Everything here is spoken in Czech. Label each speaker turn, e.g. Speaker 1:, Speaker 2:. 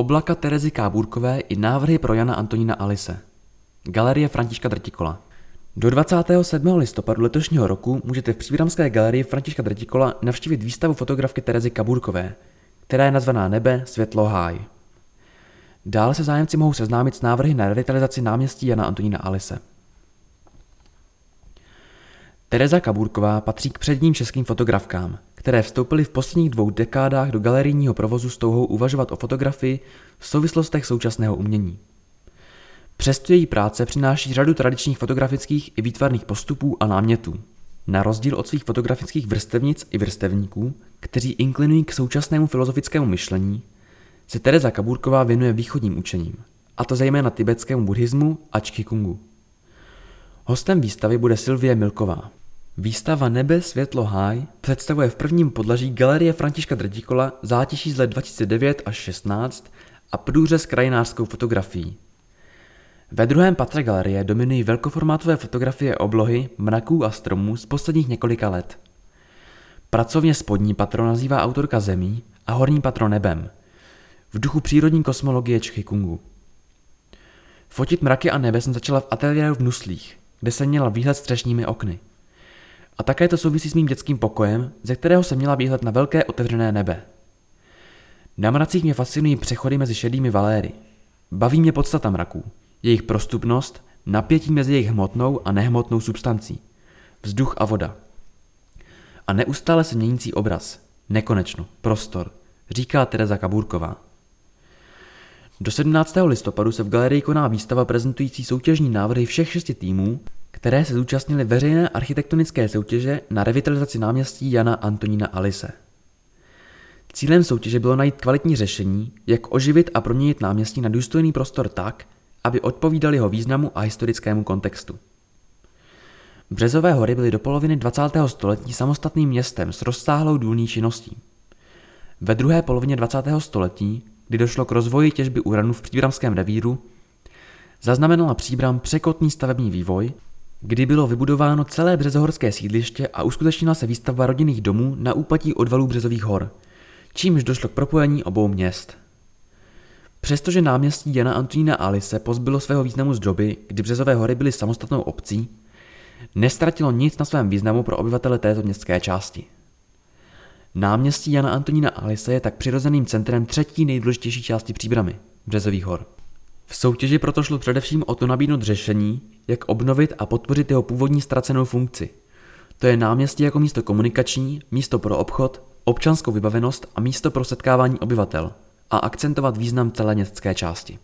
Speaker 1: Oblaka Terezy Kábůrkové i návrhy pro Jana Antonína Alise. Galerie Františka Drtikola. Do 27. listopadu letošního roku můžete v Příbramské galerii Františka Drtikola navštívit výstavu fotografky Terezy Kabůrkové, která je nazvaná Nebe, světlo, háj. Dále se zájemci mohou seznámit s návrhy na revitalizaci náměstí Jana Antonína Alise. Tereza Kabůrková patří k předním českým fotografkám, které vstoupily v posledních dvou dekádách do galerijního provozu s touhou uvažovat o fotografii v souvislostech současného umění. Přesto její práce přináší řadu tradičních fotografických i výtvarných postupů a námětů. Na rozdíl od svých fotografických vrstevnic i vrstevníků, kteří inklinují k současnému filozofickému myšlení, se Tereza Kabůrková věnuje východním učením, a to zejména tibetskému buddhismu a čkikungu. Hostem výstavy bude Sylvie Milková. Výstava Nebe, světlo, háj představuje v prvním podlaží Galerie Františka Drdikola zátiší z let 2009 až 16 a průřez krajinářskou fotografií. Ve druhém patře galerie dominují velkoformátové fotografie oblohy, mraků a stromů z posledních několika let. Pracovně spodní patro nazývá autorka zemí a horní patro nebem, v duchu přírodní kosmologie Čchykungu. Fotit mraky a nebe jsem začala v ateliéru v Nuslích, kde jsem měla výhled střešními okny. A také to souvisí s mým dětským pokojem, ze kterého jsem měla výhled na velké otevřené nebe. Na mracích mě fascinují přechody mezi šedými valéry. Baví mě podstata mraků, jejich prostupnost, napětí mezi jejich hmotnou a nehmotnou substancí, vzduch a voda. A neustále se měnící obraz, nekonečno, prostor, říká Tereza Kabůrková. Do 17. listopadu se v galerii koná výstava prezentující soutěžní návrhy všech šesti týmů, které se zúčastnily veřejné architektonické soutěže na revitalizaci náměstí Jana Antonína Alise. Cílem soutěže bylo najít kvalitní řešení, jak oživit a proměnit náměstí na důstojný prostor tak, aby odpovídal jeho významu a historickému kontextu. Březové hory byly do poloviny 20. století samostatným městem s rozsáhlou důlní činností. Ve druhé polovině 20. století, kdy došlo k rozvoji těžby uranu v příbramském revíru, zaznamenala příbram překotný stavební vývoj, kdy bylo vybudováno celé březohorské sídliště a uskutečnila se výstavba rodinných domů na úpatí odvalů Březových hor, čímž došlo k propojení obou měst. Přestože náměstí Jana Antonína Alice pozbylo svého významu z doby, kdy Březové hory byly samostatnou obcí, nestratilo nic na svém významu pro obyvatele této městské části. Náměstí Jana Antonína Alice je tak přirozeným centrem třetí nejdůležitější části příbramy, Březových hor. V soutěži proto šlo především o to nabídnout řešení, jak obnovit a podpořit jeho původní ztracenou funkci. To je náměstí jako místo komunikační, místo pro obchod, občanskou vybavenost a místo pro setkávání obyvatel – a akcentovat význam celé městské části.